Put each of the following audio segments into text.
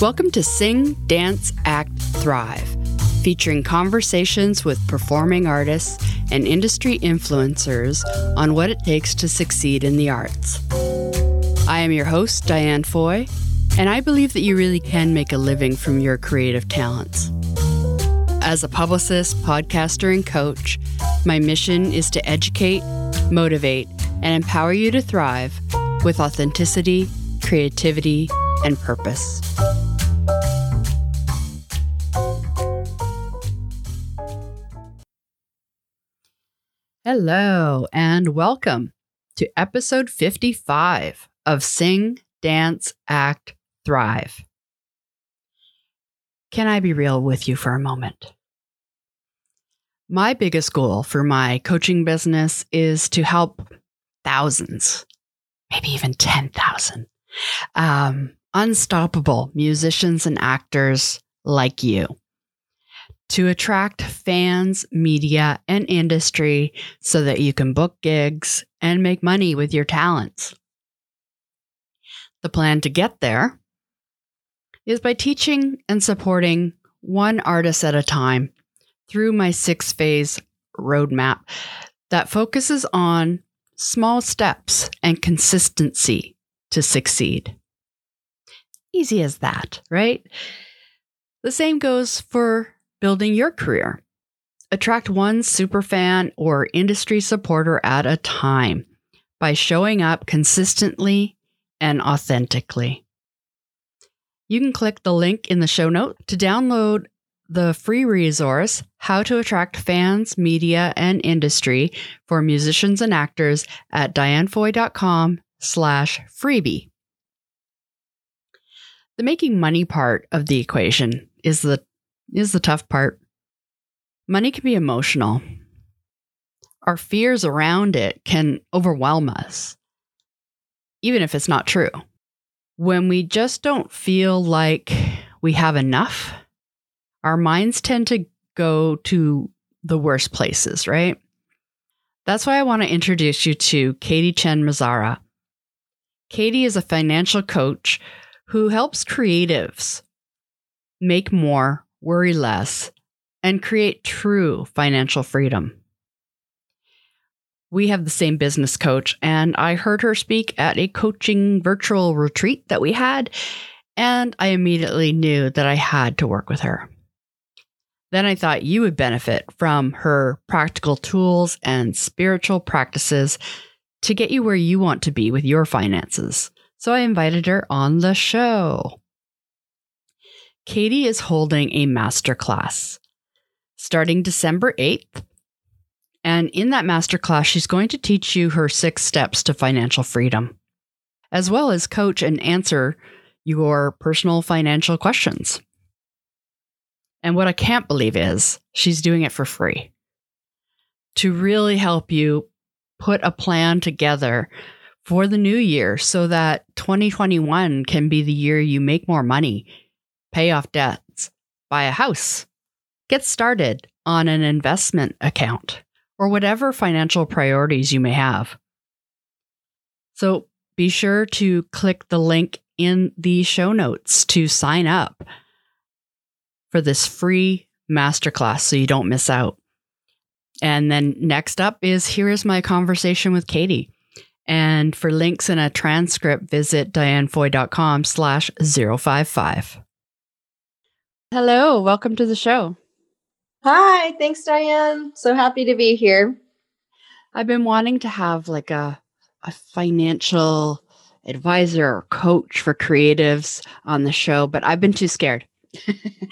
Welcome to Sing, Dance, Act, Thrive, featuring conversations with performing artists and industry influencers on what it takes to succeed in the arts. I am your host, Diane Foy, and I believe that you really can make a living from your creative talents. As a publicist, podcaster, and coach, my mission is to educate, motivate, and empower you to thrive with authenticity, creativity, and purpose. Hello, and welcome to episode 55 of Sing, Dance, Act, Thrive. Can I be real with you for a moment? My biggest goal for my coaching business is to help thousands, maybe even 10,000 um, unstoppable musicians and actors like you to attract fans, media, and industry so that you can book gigs and make money with your talents. The plan to get there is by teaching and supporting one artist at a time through my six phase roadmap that focuses on small steps and consistency to succeed. Easy as that, right? The same goes for building your career. Attract one superfan or industry supporter at a time by showing up consistently and authentically. You can click the link in the show note to download the free resource How to Attract Fans, Media, and Industry for Musicians and Actors at dianefoy.com slash freebie. The making money part of the equation is the is the tough part. Money can be emotional. Our fears around it can overwhelm us, even if it's not true. When we just don't feel like we have enough, our minds tend to go to the worst places, right? That's why I want to introduce you to Katy Chen Mazzara. Katy is a financial coach who helps creatives make more worry less, and create true financial freedom. We have the same business coach, and I heard her speak at a coaching virtual retreat that we had, and I immediately knew that I had to work with her. Then I thought you would benefit from her practical tools and spiritual practices to get you where you want to be with your finances. So I invited her on the show. Katy is holding a masterclass starting December 8th. And in that masterclass, she's going to teach you her six steps to financial freedom, as well as coach and answer your personal financial questions. And what I can't believe is she's doing it for free to really help you put a plan together for the new year so that 2021 can be the year you make more money pay off debts, buy a house, get started on an investment account, or whatever financial priorities you may have. So be sure to click the link in the show notes to sign up for this free masterclass so you don't miss out. And then next up is here is my conversation with Katy. And for links and a transcript, visit dianefoy.com slash 055. Hello, welcome to the show. Hi, thanks, Diane. So happy to be here. I've been wanting to have like a, a financial advisor or coach for creatives on the show, but I've been too scared.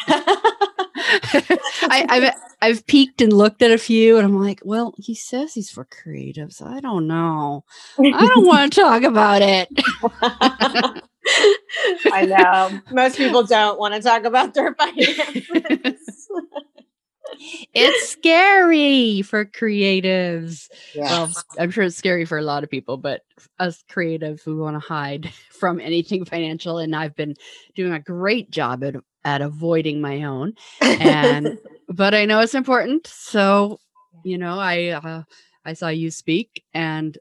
I, have I've peeked and looked at a few, and I'm like, well, he says he's for creatives. I don't know. I don't want to talk about it. I know. Most people don't want to talk about their finances. it's scary for creatives. Yes. Well, I'm sure it's scary for a lot of people, but us creatives, we want to hide from anything financial. And I've been doing a great job at, at avoiding my own. And, but I know it's important. So, you know, I, uh, I saw you speak and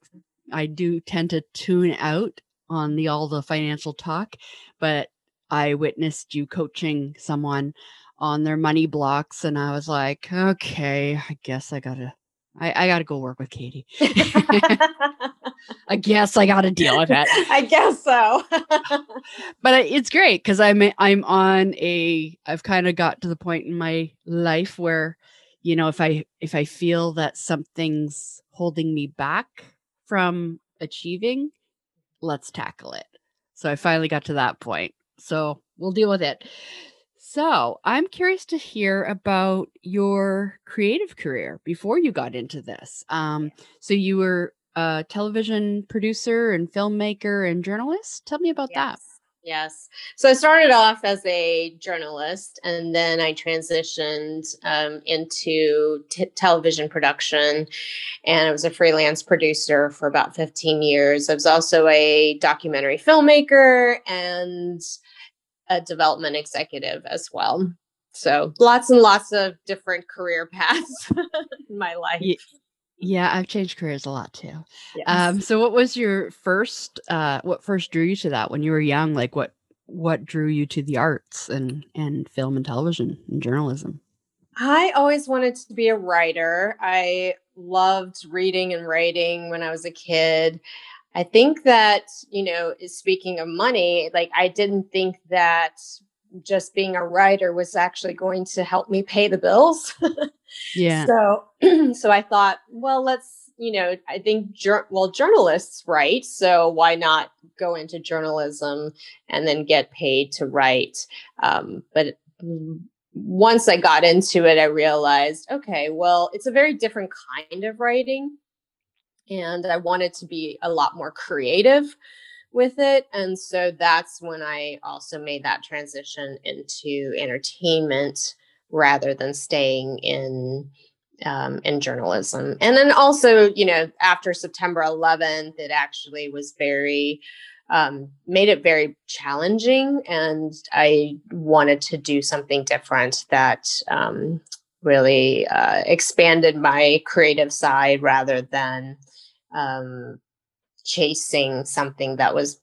I do tend to tune out on the all the financial talk, but I witnessed you coaching someone on their money blocks, and I was like, okay, I guess I gotta I, I got to go work with Katy. I guess I got to deal with it. I guess so. but it's great because I'm I'm on a I've kind of got to the point in my life where, you know, if I if I feel that something's holding me back from achieving, let's tackle it. So I finally got to that point. So we'll deal with it. So I'm curious to hear about your creative career before you got into this. Um, so you were a television producer and filmmaker and journalist. Tell me about yes. that. Yes. So I started off as a journalist and then I transitioned um, into t- television production and I was a freelance producer for about 15 years. I was also a documentary filmmaker and a development executive as well. So lots and lots of different career paths in my life. Yeah, I've changed careers a lot too. Yes. Um, so what was your first uh what first drew you to that when you were young? Like what what drew you to the arts and and film and television and journalism? I always wanted to be a writer. I loved reading and writing when I was a kid. I think that, you know, speaking of money, like I didn't think that just being a writer was actually going to help me pay the bills. yeah. So so I thought, well, let's, you know, I think jur- well journalists write, so why not go into journalism and then get paid to write? Um, but once I got into it, I realized, okay, well, it's a very different kind of writing and I wanted to be a lot more creative with it. And so that's when I also made that transition into entertainment rather than staying in um, in journalism. And then also, you know, after September 11th, it actually was very um, made it very challenging, and I wanted to do something different that um, really uh, expanded my creative side rather than um, chasing something that was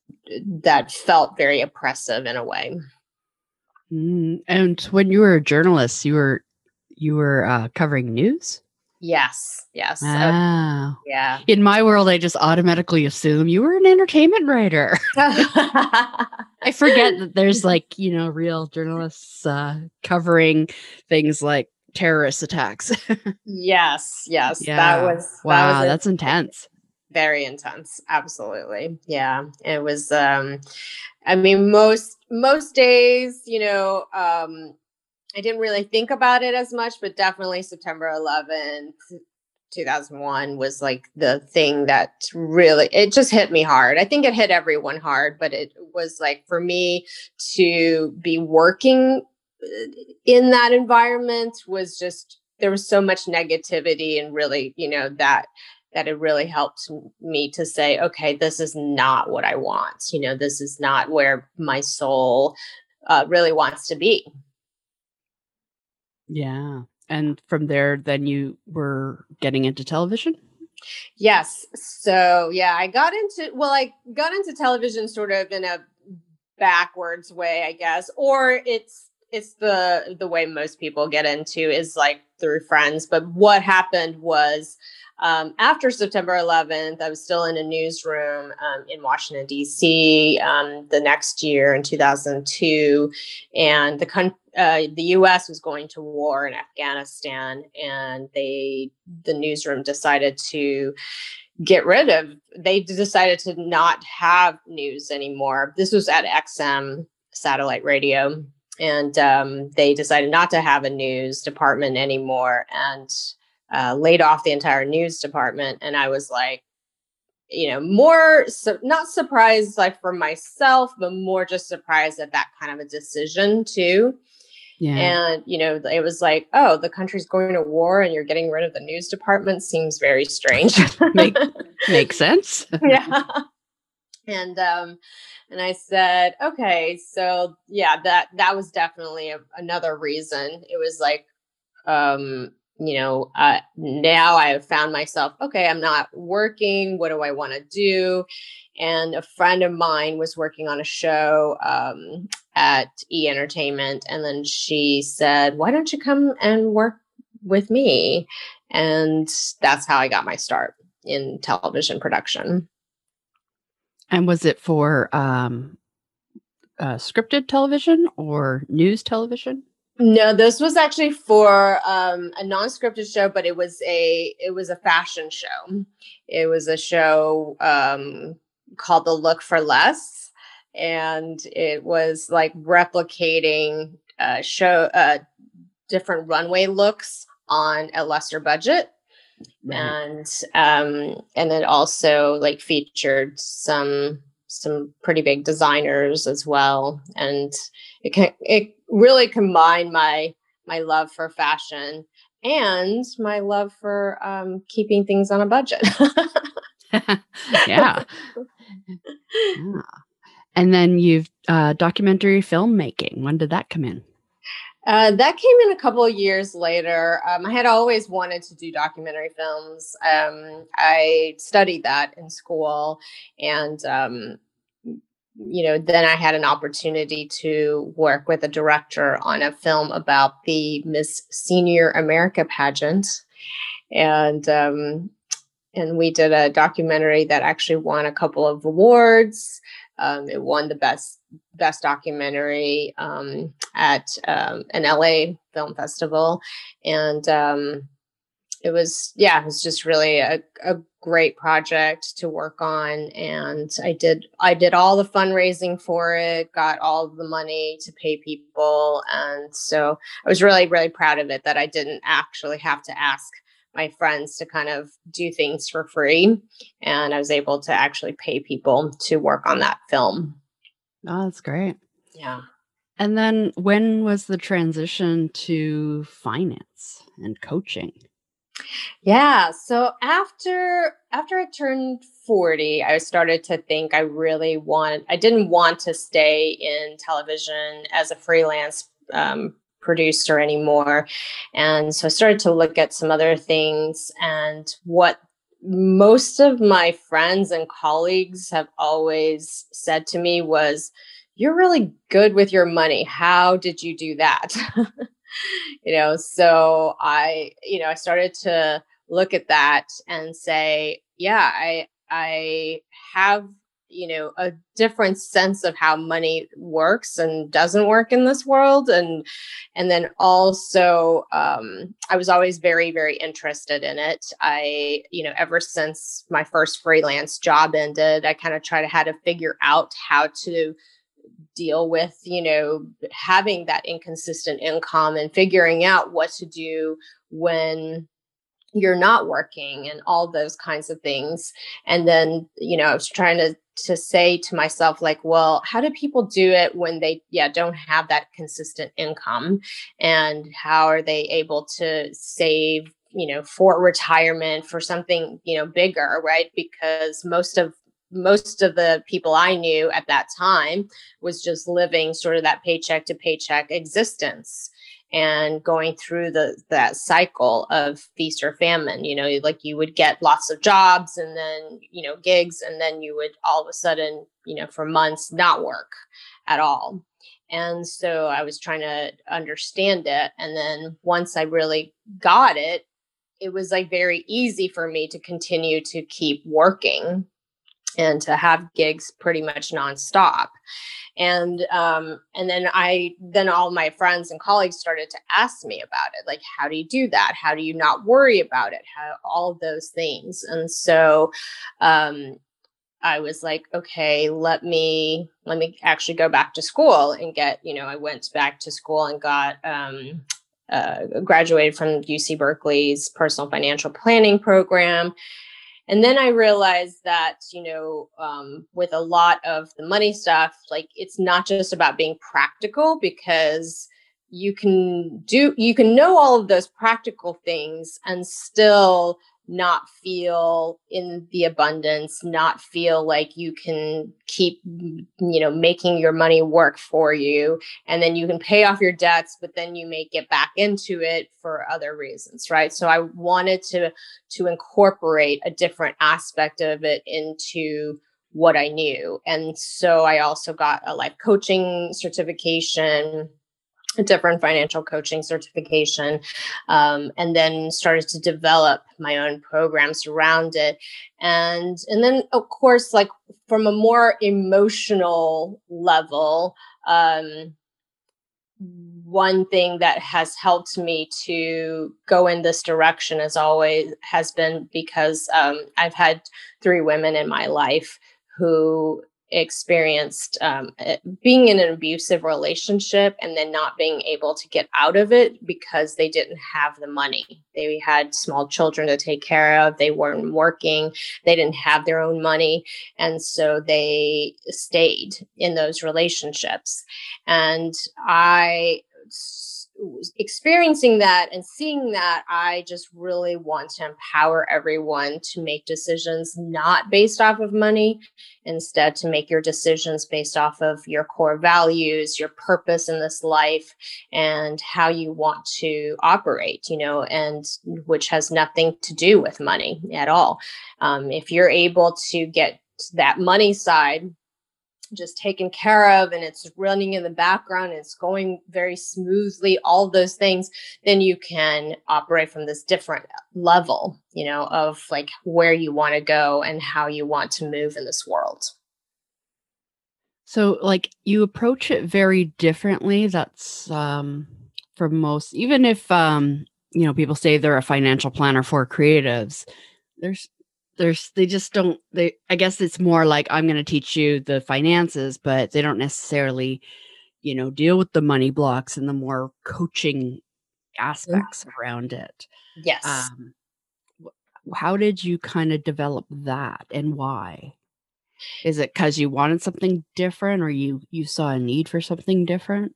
that felt very oppressive in a way. Mm, and when you were a journalist, you were you were uh, covering news. Yes. Yes. Wow. Uh, yeah. In my world, I just automatically assume you were an entertainment writer. I forget that there's like you know real journalists uh, covering things like terrorist attacks. yes. Yes. Yeah. That was. Wow. That was that's intense very intense absolutely. Yeah it was um i mean most most days you know um i didn't really think about it as much but definitely september 11th 2001 was like the thing that really it just hit me hard. I think it hit everyone hard but it was like for me to be working uh, in that environment was just there was so much negativity and really you know that that it really helped me to say, okay, this is not what I want. You know, this is not where my soul uh, really wants to be. Yeah. And from there, then you were getting into television? Yes. So, yeah, I got into, well, I got into television sort of in a backwards way, I guess, or it's, it's the the way most people get into is like through friends but what happened was um, after September 11th, I was still in a newsroom um, in Washington, D.C. Um, the next year in 2002, and the con- uh, the U.S. was going to war in Afghanistan, and they the newsroom decided to get rid of. They decided to not have news anymore. This was at XM satellite radio, and um, they decided not to have a news department anymore, and uh, laid off the entire news department. And I was like, you know, more so not surprised like for myself, but more just surprised at that kind of a decision too. Yeah. And, you know, it was like, oh, the country's going to war and you're getting rid of the news department seems very strange. Make, makes sense. yeah. And um and I said, okay, so yeah, that that was definitely a, another reason. It was like um you know, uh, now I have found myself, okay, I'm not working. What do I want to do? And a friend of mine was working on a show um, at E Entertainment. And then she said, why don't you come and work with me? And that's how I got my start in television production. And was it for um, uh, scripted television or news television? No, this was actually for um, a non-scripted show, but it was a it was a fashion show. It was a show um, called The Look for Less, and it was like replicating uh, show uh, different runway looks on a lesser budget. Right. And um, and it also like featured some some pretty big designers as well, and it can it really combined my my love for fashion and my love for um, keeping things on a budget. yeah. yeah. And then you've uh, documentary filmmaking. When did that come in? Uh, that came in a couple of years later. Um, I had always wanted to do documentary films. Um, I studied that in school, and um, you know, then I had an opportunity to work with a director on a film about the Miss Senior America pageant, and um, and we did a documentary that actually won a couple of awards. Um, it won the best best documentary um, at um, an LA film festival, and um, it was yeah, it was just really a, a great project to work on. And i did i did all the fundraising for it got all the money to pay people. And so i was really really proud of it that i didn't actually have to ask my friends to kind of do things for free. And i was able to actually pay people to work on that film oh that's great yeah and then when was the transition to finance and coaching yeah. So after after I turned 40, I started to think I really want I didn't want to stay in television as a freelance um, producer anymore. And so I started to look at some other things and what most of my friends and colleagues have always said to me was you're really good with your money. How did you do that? you know so i you know i started to look at that and say yeah i i have you know a different sense of how money works and doesn't work in this world and and then also um, i was always very very interested in it. I you know ever since my first freelance job ended i kind of tried to how to figure out how to deal with you know having that inconsistent income and figuring out what to do when you're not working and all those kinds of things. And then you know i was trying to to say to myself like well how do people do it when they yeah don't have that consistent income? And how are they able to save you know for retirement for something you know bigger right? Because most of most of the people I knew at that time was just living sort of that paycheck to paycheck existence and going through the that cycle of feast or famine you know like you would get lots of jobs and then you know gigs and then you would all of a sudden you know for months not work at all. And so i was trying to understand it and then once i really got it it was like very easy for me to continue to keep working and to have gigs pretty much nonstop. And um, and then I then all my friends and colleagues started to ask me about it, like how do you do that? How do you not worry about it? How all of those things. And so um, I was like, okay, let me let me actually go back to school and get, you know, I went back to school and got um, uh, graduated from UC Berkeley's personal financial planning program and then i realized that you know um, with a lot of the money stuff like it's not just about being practical because you can do you can know all of those practical things and still not feel in the abundance, not feel like you can keep, mm, you know, making your money work for you. And then you can pay off your debts, but then you may get back into it for other reasons, right? So I wanted to to incorporate a different aspect of it into what I knew. And so I also got a life coaching certification different financial coaching certification um, and then started to develop my own programs around it. And and then of course like from a more emotional level um, one thing that has helped me to go in this direction as always has been because um, i've had three women in my life who experienced um, eh, being in an abusive relationship and then not being able to get out of it because they didn't have the money. They had small children to take care of, they weren't working, they didn't have their own money. And so they stayed in those relationships. And I experiencing that and seeing that, I just really want to empower everyone to make decisions not based off of money, instead, to make your decisions based off of your core values, your purpose in this life, and how you want to operate, you know, and which has nothing to do with money at all. Um, if you're able to get that money side just taken care of and it's running in the background it's going very smoothly all those things then you can operate from this different level you know of like where you want to go and how you want to move in this world. So like you approach it very differently. That's um for most even if um you know people say they're a financial planner for creatives there's there's they just don't they i guess it's more like i'm going to teach you the finances but they don't necessarily you know deal with the money blocks and the more coaching aspects mm-hmm. around it yes um, how did you kind of develop that and why is it because you wanted something different or you you saw a need for something different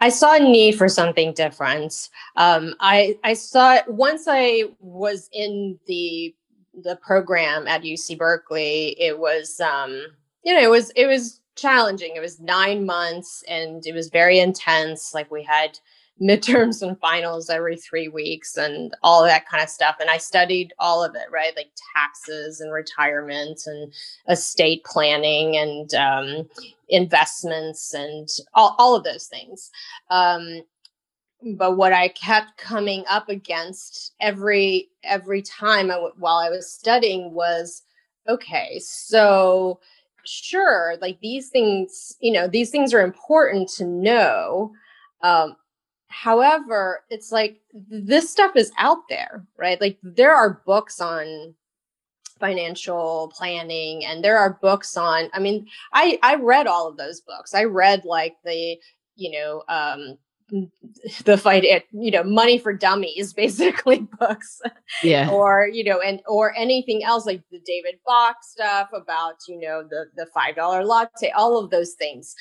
I saw a need for something different. Um, I I saw it once I was in the the program at UC Berkeley, it was um, you know, it was it was challenging. It was nine months and it was very intense. Like we had midterms and finals every three weeks and all that kind of stuff. And I studied all of it, right? Like taxes and retirement and estate planning and um, investments and all, all of those things. Um, but what I kept coming up against every every time I w- while I was studying was okay, so sure, like these things, you know, these things are important to know. Um, however, it's like this stuff is out there, right? Like there are books on financial planning and there are books on i mean i i read all of those books i read like the you know um the fight at you know money for dummies basically books. Yeah. Or you know and or anything else like the david bach stuff about you know the the five dollar latte all of those things.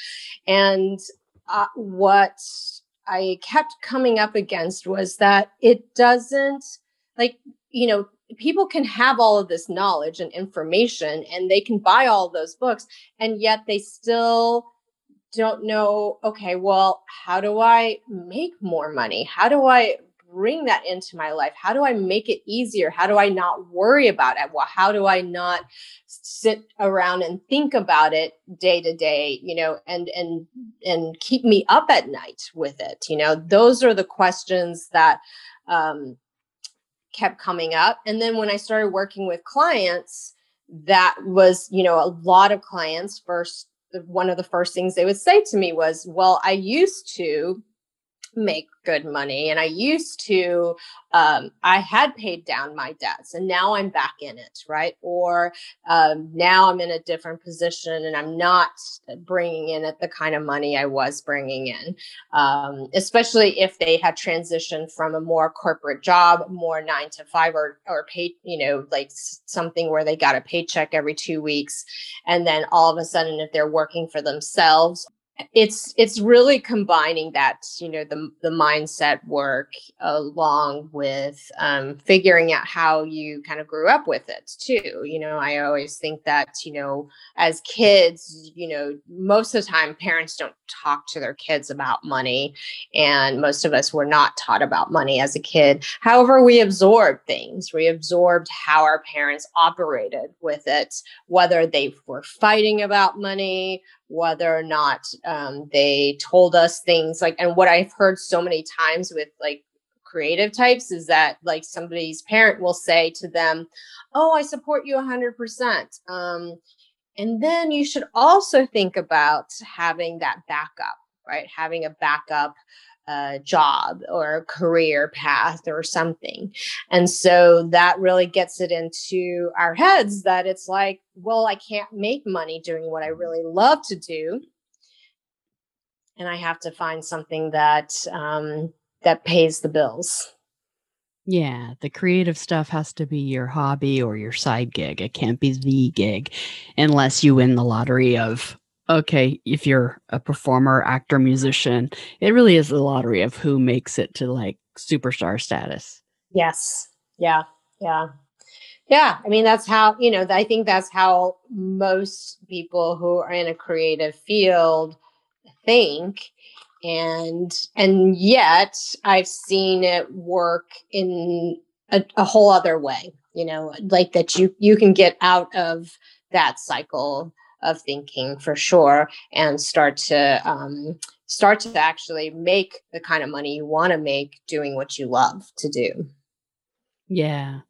And uh, what i kept coming up against was that it doesn't like you know people can have all of this knowledge and information and they can buy all those books and yet they still don't know, okay, well, how do I make more money? How do I bring that into my life? How do I make it easier? How do I not worry about it? Well, how do I not sit around and think about it day to day, you know, and and and keep me up at night with it? You know, those are the questions that um kept coming up. And then when I started working with clients, that was, you know, a lot of clients first one of the first things they would say to me was, Well, I used to make good money and i used to um, i had paid down my debts and now i'm back in it right? Or um, now i'm in a different position and i'm not bringing in at the kind of money i was bringing in um, especially if they had transitioned from a more corporate job more nine to five or or pay you know like something where they got a paycheck every two weeks and then all of a sudden if they're working for themselves it's it's really combining that you know the the mindset work along with um, figuring out how you kind of grew up with it too you know i always think that you know as kids you know most of the time parents don't talk to their kids about money and most of us were not taught about money as a kid. However we absorbed things we absorbed how our parents operated with it whether they were fighting about money whether or not um, they told us things like and what i've heard so many times with like creative types is that like somebody's parent will say to them oh i support you 100% um, and then you should also think about having that backup right? Having a backup a job or a career path or something. And so that really gets it into our heads that it's like, well, I can't make money doing what I really love to do. And I have to find something that um, that pays the bills. Yeah, the creative stuff has to be your hobby or your side gig. It can't be the gig unless you win the lottery of okay, if you're a performer, actor, musician, it really is the lottery of who makes it to like superstar status. Yes. Yeah. Yeah. Yeah. I mean, that's how, you know, I think that's how most people who are in a creative field think. And, and yet I've seen it work in a, a whole other way, you know, like that you, you can get out of that cycle of thinking for sure and start to um, start to actually make the kind of money you want to make doing what you love to do. Yeah.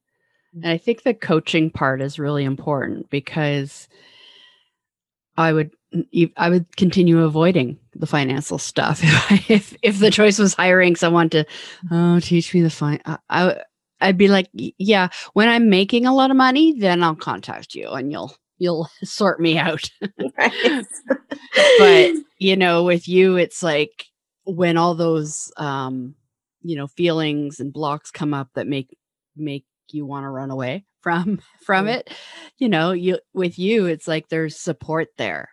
And i think the coaching part is really important because i would i would continue avoiding the financial stuff if if the choice was hiring someone to oh teach me the fine I, I I'd be like, yeah, when I'm making a lot of money, then I'll contact you and you'll you'll sort me out. but you know, with you, it's like when all those um, you know, feelings and blocks come up that make make you want to run away from from mm. it. You know, you with you, it's like there's support there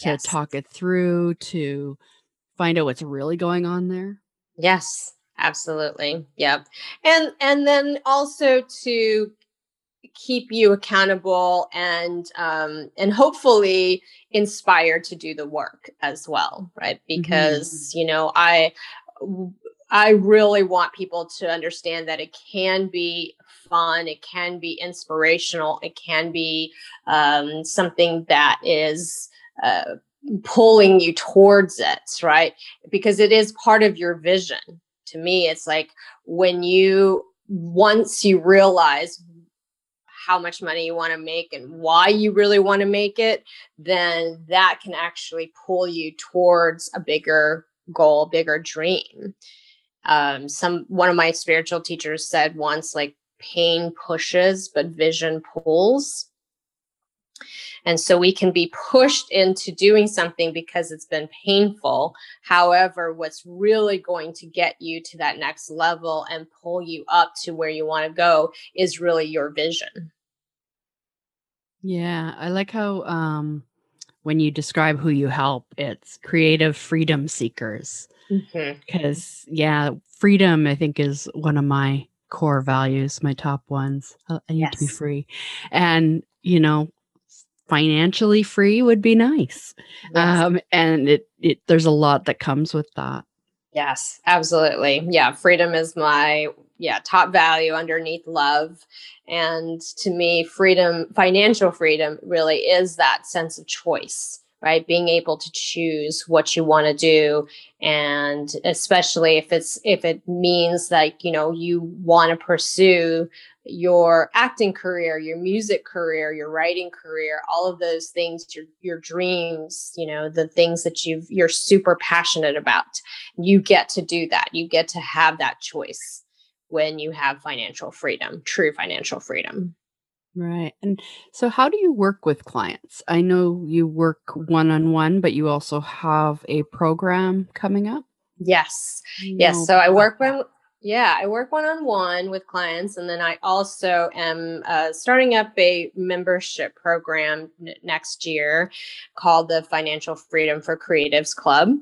to yes. talk it through, to find out what's really going on there. Yes, absolutely. Yep. And and then also to keep you accountable and um, and hopefully inspired to do the work as well right? Because mm-hmm. you know i i really want people to understand that it can be fun it can be inspirational it can be um, something that is uh, pulling you towards it right? Because it is part of your vision. To me it's like when you once you realize how much money you want to make and why you really want to make it, then that can actually pull you towards a bigger goal, bigger dream. Um, some one of my spiritual teachers said once, like pain pushes, but vision pulls. And so we can be pushed into doing something because it's been painful. However, what's really going to get you to that next level and pull you up to where you want to go is really your vision. Yeah, I like how um, when you describe who you help, it's creative freedom seekers. Because, mm-hmm. yeah, freedom, I think, is one of my core values, my top ones. Uh, I need yes. to be free. And, you know, financially free would be nice. Yes. Um, and it, it, there's a lot that comes with that. Yes, absolutely. Yeah, freedom is my yeah, top value underneath love. And to me, freedom, financial freedom really is that sense of choice, right? Being able to choose what you want to do. And especially if it's, if it means like, you know, you want to pursue your acting career, your music career, your writing career, all of those things, your your dreams, you know, the things that you've you're super passionate about. You get to do that. You get to have that choice when you have financial freedom, true financial freedom. Right. And so how do you work with clients? I know you work one on one, but you also have a program coming up. Yes. Yes. So I work with Yeah, I work one on one with clients, and then I also am uh, starting up a membership program n- next year called the Financial Freedom for Creatives Club.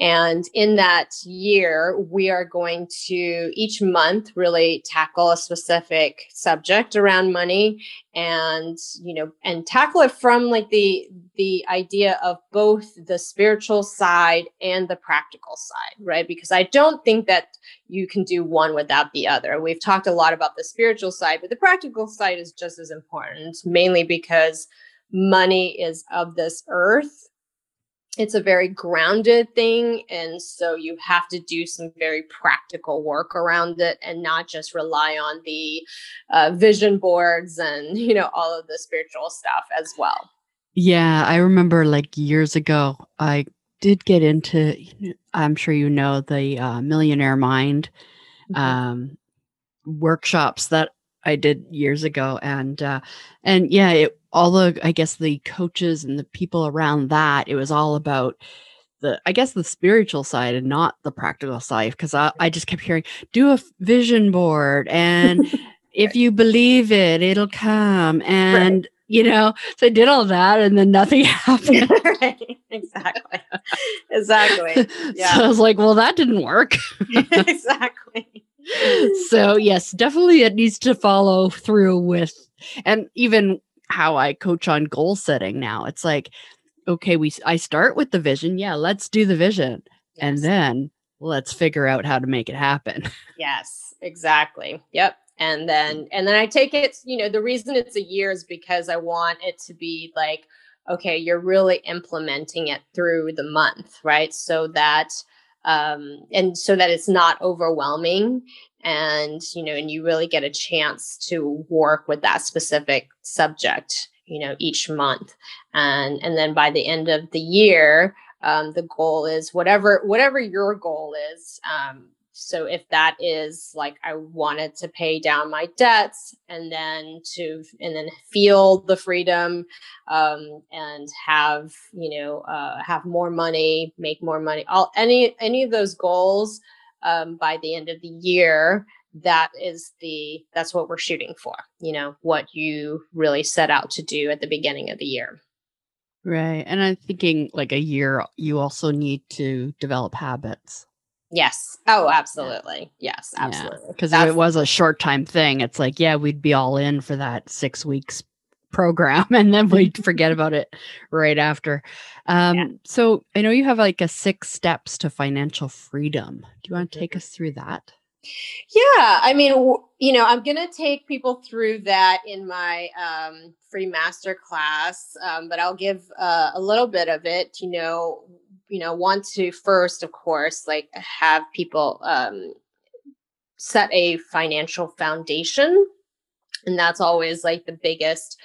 And in that year, we are going to each month really tackle a specific subject around money and, you know, and tackle it from like the the idea of both the spiritual side and the practical side, right? Because I don't think that you can do one without the other. We've talked a lot about the spiritual side, but the practical side is just as important, mainly because money is of this earth it's a very grounded thing and so you have to do some very practical work around it and not just rely on the uh, vision boards and you know all of the spiritual stuff as well yeah i remember like years ago i did get into i'm sure you know the uh, millionaire mind mm-hmm. um, workshops that i did years ago and uh, and yeah it all the i guess the coaches and the people around that it was all about the i guess the spiritual side and not the practical side because I, I just kept hearing do a vision board and if you believe it it'll come and right. you know so i did all that and then nothing happened right. exactly exactly yeah so i was like well that didn't work exactly so yes definitely it needs to follow through with and even how I coach on goal setting now. It's like, okay, we I start with the vision. Yeah, let's do the vision. Yes. And then let's figure out how to make it happen. Yes, exactly. Yep. And then and then I take it, you know, the reason it's a year is because I want it to be like, okay, you're really implementing it through the month, right? So that um and so that it's not overwhelming and you know and you really get a chance to work with that specific subject you know each month. And and then by the end of the year um, the goal is whatever whatever your goal is um, so if that is like i wanted to pay down my debts and then to and then feel the freedom um, and have you know uh, have more money make more money all any any of those goals um, by the end of the year that is the that's what we're shooting for you know what you really set out to do at the beginning of the year right and i'm thinking like a year you also need to develop habits yes oh absolutely yeah. yes absolutely because yeah. if it was a short time thing it's like yeah we'd be all in for that six weeks program and then we'd forget about it right after. Um, yeah. So I know you have like a six steps to financial freedom. Do you want to take us through that? Yeah, I mean, you know, I'm going to take people through that in my um, free master class, um, but I'll give uh, a little bit of it. You know, you know, want to first, of course, like have people um, set a financial foundation and that's always like the biggest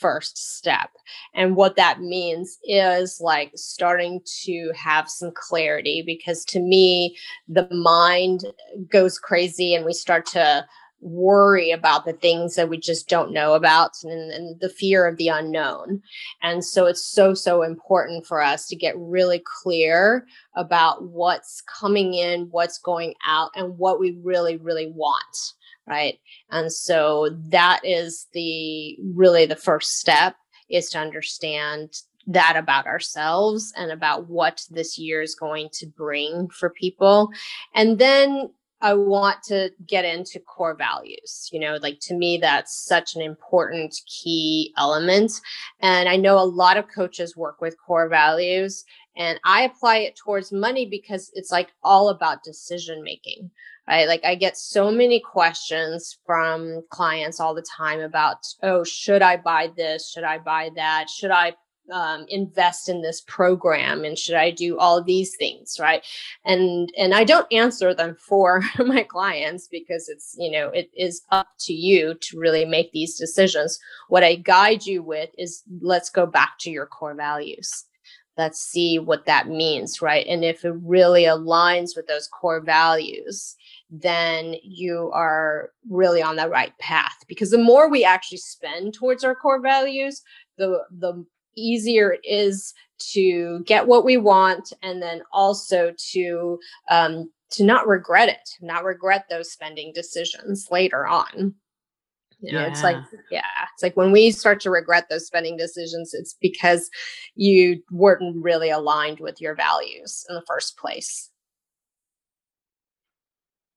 first step. And what that means is like starting to have some clarity because to me, the mind goes crazy and we start to worry about the things that we just don't know about and, and, the fear of the unknown. And so it's so, so important for us to get really clear about what's coming in, what's going out, and what we really, really want right and so that is the really the first step is to understand that about ourselves and about what this year is going to bring for people and then I want to get into core values. You know, like to me, that's such an important key element. And I know a lot of coaches work with core values, and I apply it towards money because it's like all about decision making, right? Like I get so many questions from clients all the time about, oh, should I buy this? Should I buy that? Should I um, invest in this program and should i do all these things right and and i don't answer them for my clients because it's you know it is up to you to really make these decisions what i guide you with is let's go back to your core values let's see what that means right and if it really aligns with those core values then you are really on the right path because the more we actually spend towards our core values the the easier it is to get what we want and then also to um, to not regret it, not regret those spending decisions later on. You know, yeah. it's like, yeah, it's like when we start to regret those spending decisions, it's because you weren't really aligned with your values in the first place.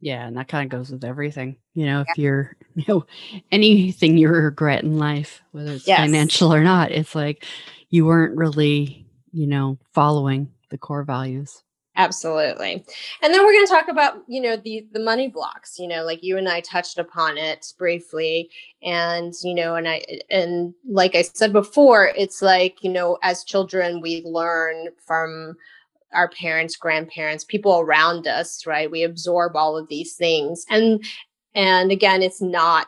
Yeah, and that kind of goes with everything. You know, if yeah. you're, you know, anything you regret in life, whether it's yes. financial or not, it's like you weren't really, you know, following the core values. Absolutely. And then we're going to talk about, you know, the the money blocks, you know, like you and I touched upon it briefly and, you know, and I and like I said before, it's like, you know, as children we learn from our parents, grandparents, people around us, right? We absorb all of these things. And and again, it's not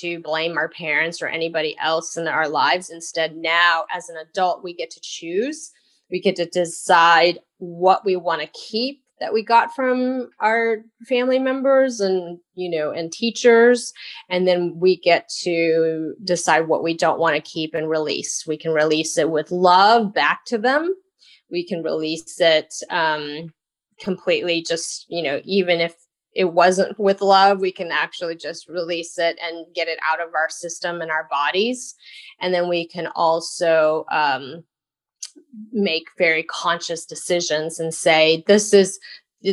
to blame our parents or anybody else in our lives. Instead, now as an adult, we get to choose. We get to decide what we want to keep that we got from our family members and you know and teachers and then we get to decide what we don't want to keep and release we can release it with love back to them we can release it um, completely just you know even if it wasn't with love we can actually just release it and get it out of our system and our bodies. And then we can also um, make very conscious decisions and say this is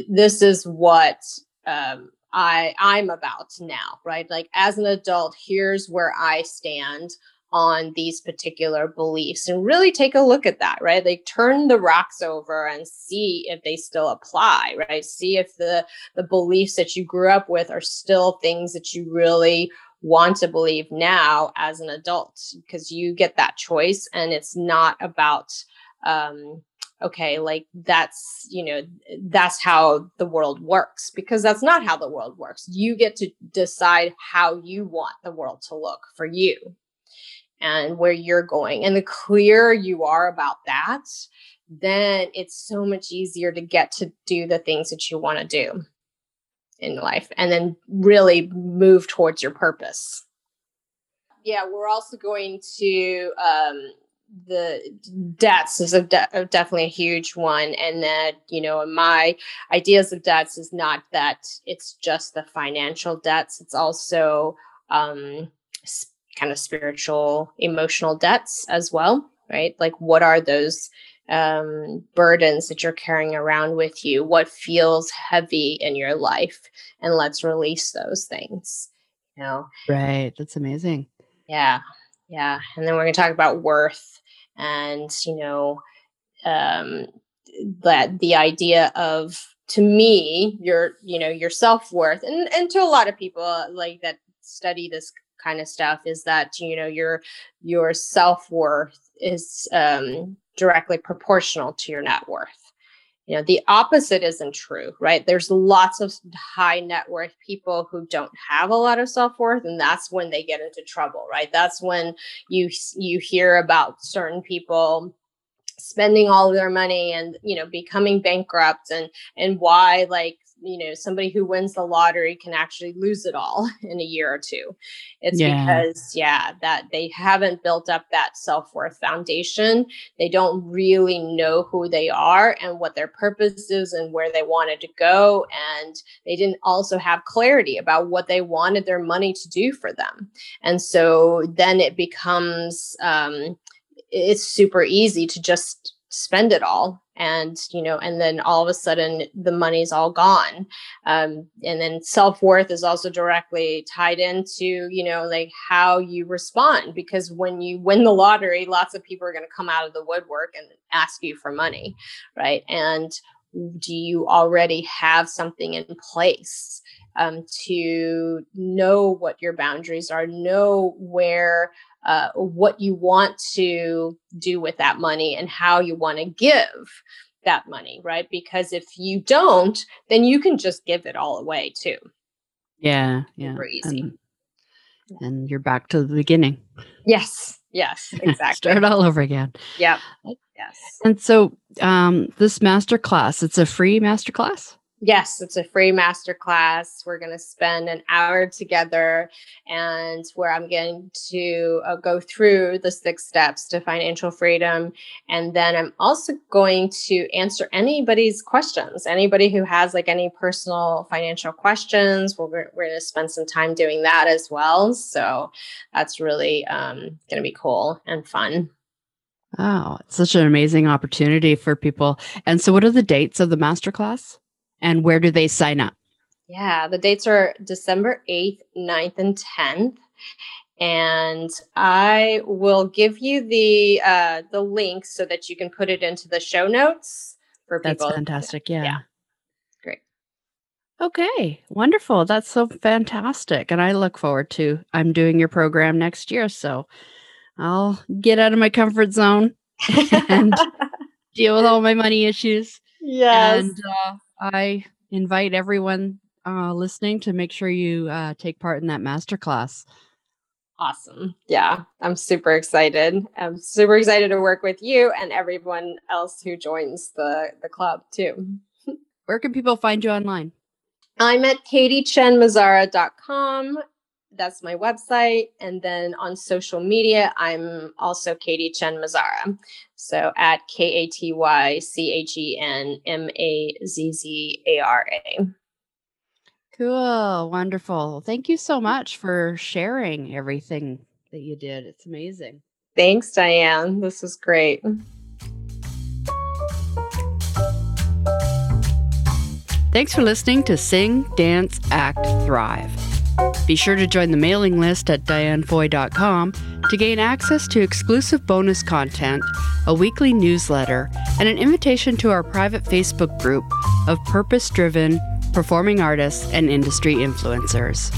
this is what um, i i'm about now right? Like as an adult here's where i stand on these particular beliefs and really take a look at that, right? Like turn the rocks over and see if they still apply, right? See if the the beliefs that you grew up with are still things that you really want to believe now as an adult because you get that choice and it's not about um okay like that's you know that's how the world works because that's not how the world works you get to decide how you want the world to look for you and where you're going. And the clearer you are about that, then it's so much easier to get to do the things that you want to do in life and then really move towards your purpose. Yeah, we're also going to um, the debts is a de- definitely a huge one and that you know my ideas of debts is not that it's just the financial debts it's also um, kind of spiritual, emotional debts as well, right? Like, what are those um, burdens that you're carrying around with you? What feels heavy in your life? And let's release those things, you know? Right. That's amazing. Yeah. Yeah. And then we're going to talk about worth and, you know, um, that the idea of to me your you know your self-worth and and to a lot of people like that study this kind of stuff is that you know your your self-worth is um, directly proportional to your net worth. You know the opposite isn't true right? There's lots of high net worth people who don't have a lot of self-worth and that's when they get into trouble right? That's when you you hear about certain people spending all of their money and you know becoming bankrupt and and why like you know somebody who wins the lottery can actually lose it all in a year or two. It's yeah. because yeah that they haven't built up that self-worth foundation. They don't really know who they are and what their purpose is and where they wanted to go and they didn't also have clarity about what they wanted their money to do for them. And so then it becomes um, it's super easy to just spend it all and you know and then all of a sudden the money's all gone. Um, and then self-worth is also directly tied into you know like how you respond because when you win the lottery lots of people are going to come out of the woodwork and ask you for money right? And do you already have something in place um, to know what your boundaries are know where uh, what you want to do with that money and how you want to give that money, right? Because if you don't, then you can just give it all away too. Yeah, yeah. Super easy. And, and you're back to the beginning. Yes, yes, exactly. Start all over again. Yep. Yes. And so um, this master class, it's a free master class? Yes, it's a free masterclass. We're going to spend an hour together and where I'm going to uh, go through the six steps to financial freedom. And then I'm also going to answer anybody's questions. Anybody who has like any personal financial questions, we're, we're going to spend some time doing that as well. So that's really um, going to be cool and fun. Wow, it's such an amazing opportunity for people. And so, what are the dates of the masterclass? And where do they sign up? Yeah, the dates are December 8th, 9th, and 10th. And I will give you the uh, the link so that you can put it into the show notes for people. That's fantastic. Yeah. yeah. Great. Okay, wonderful. That's so fantastic. And I look forward to I'm doing your program next year, so I'll get out of my comfort zone and deal with all my money issues. Yes. And uh, I invite everyone uh, listening to make sure you uh, take part in that masterclass. Awesome. Yeah, I'm super excited. I'm super excited to work with you and everyone else who joins the, the club too. Where can people find you online? I'm at katychenmazzara.com that's my website. And then on social media, I'm also Katy Chen Mazzara. So at K A T Y C H E N M A Z Z A R A. Cool. Wonderful. Thank you so much for sharing everything that you did. It's amazing. Thanks, Diane. This was great. Thanks for listening to Sing, Dance, Act, Thrive. Be sure to join the mailing list at dianefoy.com to gain access to exclusive bonus content, a weekly newsletter, and an invitation to our private Facebook group of purpose driven performing artists and industry influencers.